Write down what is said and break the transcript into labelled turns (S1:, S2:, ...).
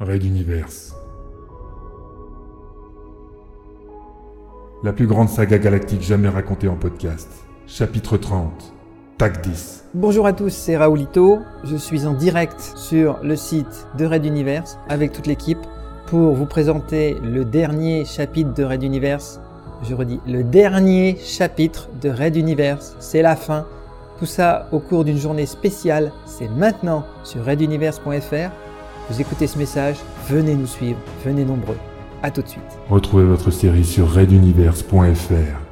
S1: Raid Universe. La plus grande saga galactique jamais racontée en podcast. Chapitre 30. TAC 10.
S2: Bonjour à tous, c'est Raoulito. Je suis en direct sur le site de Raid Universe avec toute l'équipe pour vous présenter le dernier chapitre de Raid Universe. Je redis, le dernier chapitre de Raid Universe. C'est la fin. Tout ça au cours d'une journée spéciale. C'est maintenant sur raiduniverse.fr. Vous écoutez ce message, venez nous suivre, venez nombreux. À tout de suite.
S1: Retrouvez votre série sur raiduniverse.fr.